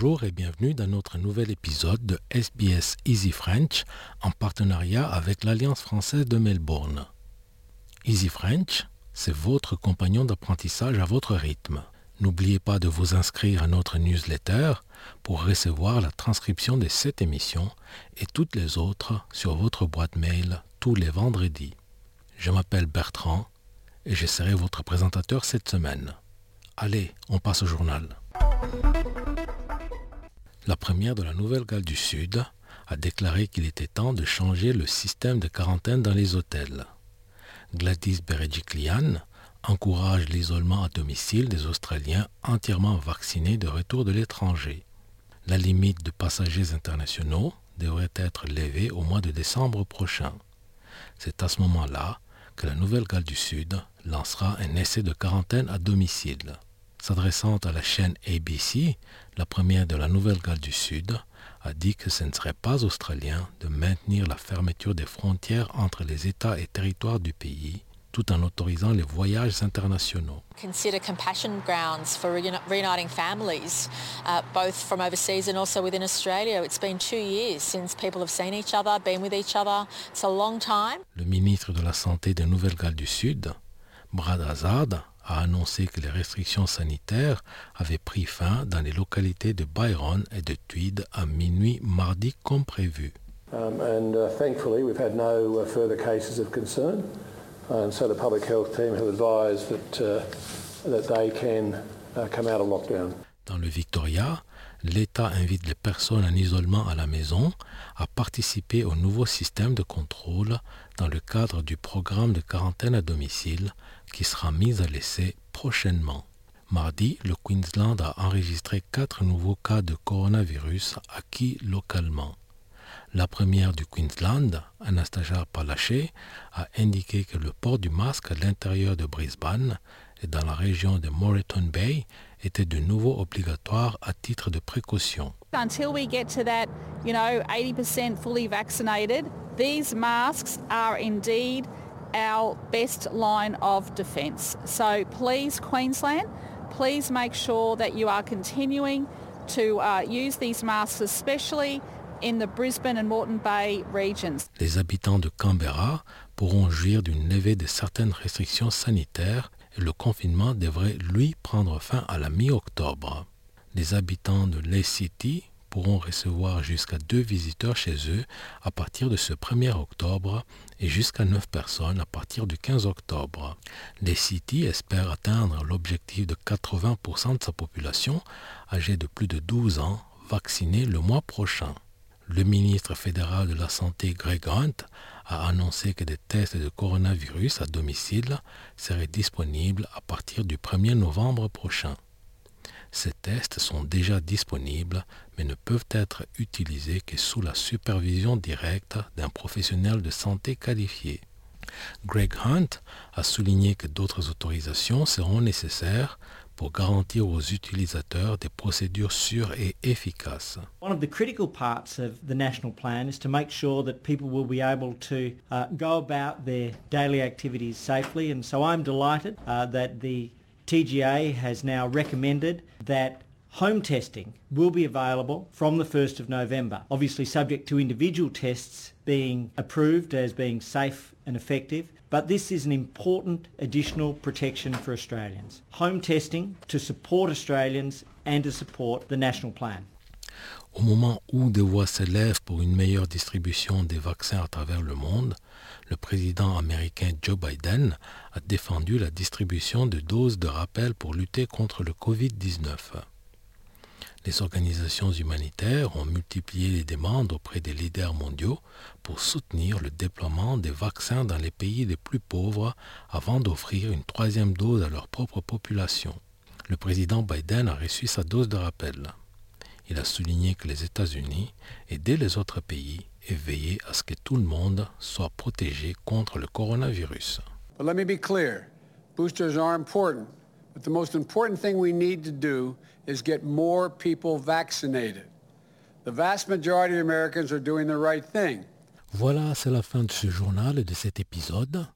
Bonjour et bienvenue dans notre nouvel épisode de SBS Easy French en partenariat avec l'Alliance française de Melbourne. Easy French, c'est votre compagnon d'apprentissage à votre rythme. N'oubliez pas de vous inscrire à notre newsletter pour recevoir la transcription de cette émission et toutes les autres sur votre boîte mail tous les vendredis. Je m'appelle Bertrand et je serai votre présentateur cette semaine. Allez, on passe au journal. La première de la Nouvelle-Galles du Sud a déclaré qu'il était temps de changer le système de quarantaine dans les hôtels. Gladys Berejiklian encourage l'isolement à domicile des Australiens entièrement vaccinés de retour de l'étranger. La limite de passagers internationaux devrait être levée au mois de décembre prochain. C'est à ce moment-là que la Nouvelle-Galles du Sud lancera un essai de quarantaine à domicile. S'adressant à la chaîne ABC, la première de la Nouvelle-Galles du Sud a dit que ce ne serait pas australien de maintenir la fermeture des frontières entre les États et territoires du pays tout en autorisant les voyages internationaux. Consider compassion grounds for reuniting families, uh, both from overseas and also within Australia. It's been two years since people have seen each other, been with each other. It's a long time. Le ministre de la Santé de Nouvelle-Galles du Sud, Brad Hazard, a annoncé que les restrictions sanitaires avaient pris fin dans les localités de Byron et de Tweed à minuit mardi comme prévu. Um, and uh, thankfully we've had no uh, further cases of concern. And so the public health team have advised that, uh, that they can uh, come out of lockdown. Dans le Victoria, l'État invite les personnes en isolement à la maison à participer au nouveau système de contrôle dans le cadre du programme de quarantaine à domicile qui sera mis à l'essai prochainement. Mardi, le Queensland a enregistré quatre nouveaux cas de coronavirus acquis localement. La première du Queensland, Anastasia Palaché, a indiqué que le port du masque à l'intérieur de Brisbane et dans la région de Moreton Bay était de nouveau obligatoire à titre de précaution. Until we get to that, you know, 80% fully vaccinated, these masks are indeed our best line of defence. So please, Queensland, please make sure that you are continuing to uh, use these masks, especially in the Brisbane and Moreton Bay regions. Les habitants de Canberra pourront jouir d'une levée de certaines restrictions sanitaires le confinement devrait, lui, prendre fin à la mi-octobre. Les habitants de Ley City pourront recevoir jusqu'à deux visiteurs chez eux à partir de ce 1er octobre et jusqu'à 9 personnes à partir du 15 octobre. Les City espèrent atteindre l'objectif de 80% de sa population âgée de plus de 12 ans vaccinée le mois prochain. Le ministre fédéral de la Santé Greg Hunt a annoncé que des tests de coronavirus à domicile seraient disponibles à partir du 1er novembre prochain. Ces tests sont déjà disponibles mais ne peuvent être utilisés que sous la supervision directe d'un professionnel de santé qualifié. Greg Hunt a souligné que d'autres autorisations seront nécessaires pour garantir aux utilisateurs des procédures sûres et efficaces. One of the critical parts of the national plan is to make sure that people will be able to uh, go about their daily activities safely and so I'm delighted uh, that the TGA has now recommended that home testing will be available from the 1st of November, obviously subject to individual tests being approved as being safe and effective, but this is an important additional protection for Australians. Home testing to support Australians and to support the national plan. Au moment où des voix s'élèvent pour une meilleure distribution des vaccins à travers le monde, le président américain Joe Biden a défendu la distribution de doses de rappel pour lutter contre le Covid-19. Les organisations humanitaires ont multiplié les demandes auprès des leaders mondiaux pour soutenir le déploiement des vaccins dans les pays les plus pauvres avant d'offrir une troisième dose à leur propre population. Le président Biden a reçu sa dose de rappel. Il a souligné que les États-Unis aidaient les autres pays et veillaient à ce que tout le monde soit protégé contre le coronavirus. Voilà, c'est la fin de ce journal et de cet épisode.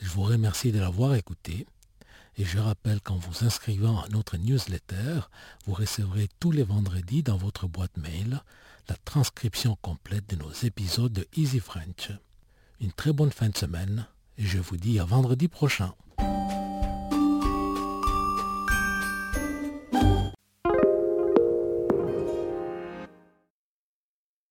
Je vous remercie de l'avoir écouté. Et je rappelle qu'en vous inscrivant à notre newsletter, vous recevrez tous les vendredis dans votre boîte mail la transcription complète de nos épisodes de Easy French. Une très bonne fin de semaine et je vous dis à vendredi prochain.